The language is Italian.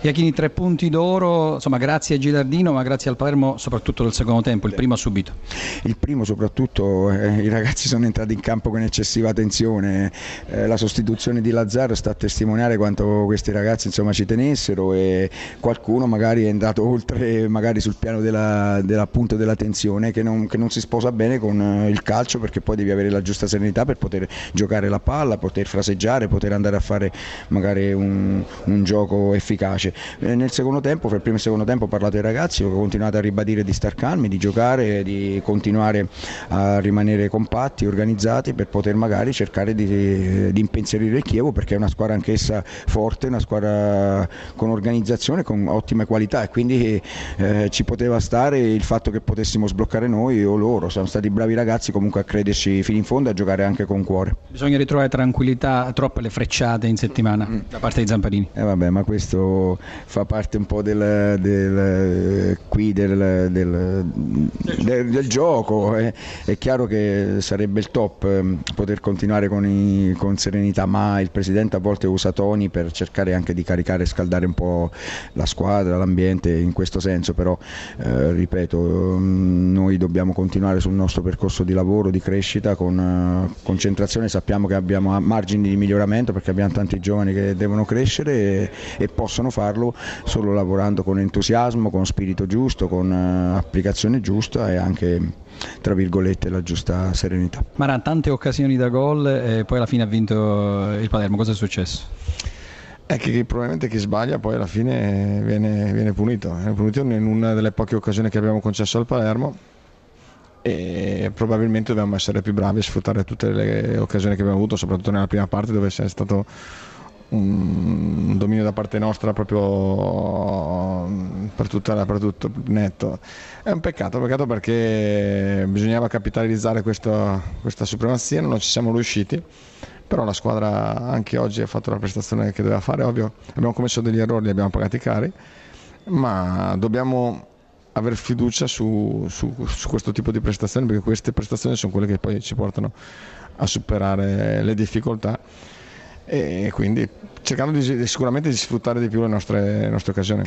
Iachini tre punti d'oro, insomma grazie a Gilardino ma grazie al Palermo soprattutto nel secondo tempo, il primo ha subito. Il primo soprattutto, eh, i ragazzi sono entrati in campo con eccessiva tensione, eh, la sostituzione di Lazzaro sta a testimoniare quanto questi ragazzi insomma, ci tenessero e qualcuno magari è andato oltre magari sul piano della, dell'appunto della tensione che non, che non, si sposa bene con eh, il calcio perché poi devi avere la giusta serenità per poter giocare la palla, poter fraseggiare, poter andare a fare magari un, un gioco efficace invece eh, nel secondo tempo, fra il primo e il secondo tempo ho parlato ai ragazzi, ho continuato a ribadire di star calmi, di giocare, di continuare a rimanere compatti, organizzati per poter magari cercare di, di impensierire il Chievo perché è una squadra anch'essa forte, una squadra con organizzazione, con ottime qualità e quindi eh, ci poteva stare il fatto che potessimo sbloccare noi o loro, siamo stati bravi ragazzi comunque a crederci fino in fondo e a giocare anche con cuore. Bisogna ritrovare tranquillità, troppe le frecciate in settimana mm. da parte di Zamparini. Eh vabbè, ma questo fa parte un po' del, del, qui del, del gioco. Eh. È chiaro che sarebbe il top ehm, poter continuare con, i, con, serenità, ma il Presidente a volte usa toni per cercare anche di caricare e scaldare un po' la squadra, l'ambiente in questo senso, però eh, ripeto, mm, noi dobbiamo continuare sul nostro percorso di lavoro, di crescita, con uh, concentrazione, sappiamo che abbiamo margini di miglioramento perché abbiamo tanti giovani che devono crescere e, e possono farlo farlo solo lavorando con entusiasmo, con spirito giusto, con uh, applicazione giusta e anche tra virgolette la giusta serenità. Maran, tante occasioni da gol e poi alla fine ha vinto il Palermo, cosa è successo? È che probabilmente chi sbaglia poi alla fine viene, viene punito, viene punito in una delle poche occasioni che abbiamo concesso al Palermo e probabilmente dobbiamo essere più bravi a sfruttare tutte le occasioni che abbiamo avuto, soprattutto nella prima parte dove c'è stato un da parte nostra proprio per, tutta, per tutto netto. È un peccato, peccato perché bisognava capitalizzare questa, questa supremazia, non ci siamo riusciti però la squadra anche oggi ha fatto la prestazione che doveva fare, ovvio abbiamo commesso degli errori, li abbiamo pagati cari, ma dobbiamo avere fiducia su, su, su, questo tipo di prestazioni perché queste prestazioni sono quelle che poi ci portano a superare le difficoltà e quindi cercando di, sicuramente di sfruttare di più le nostre, le nostre occasioni.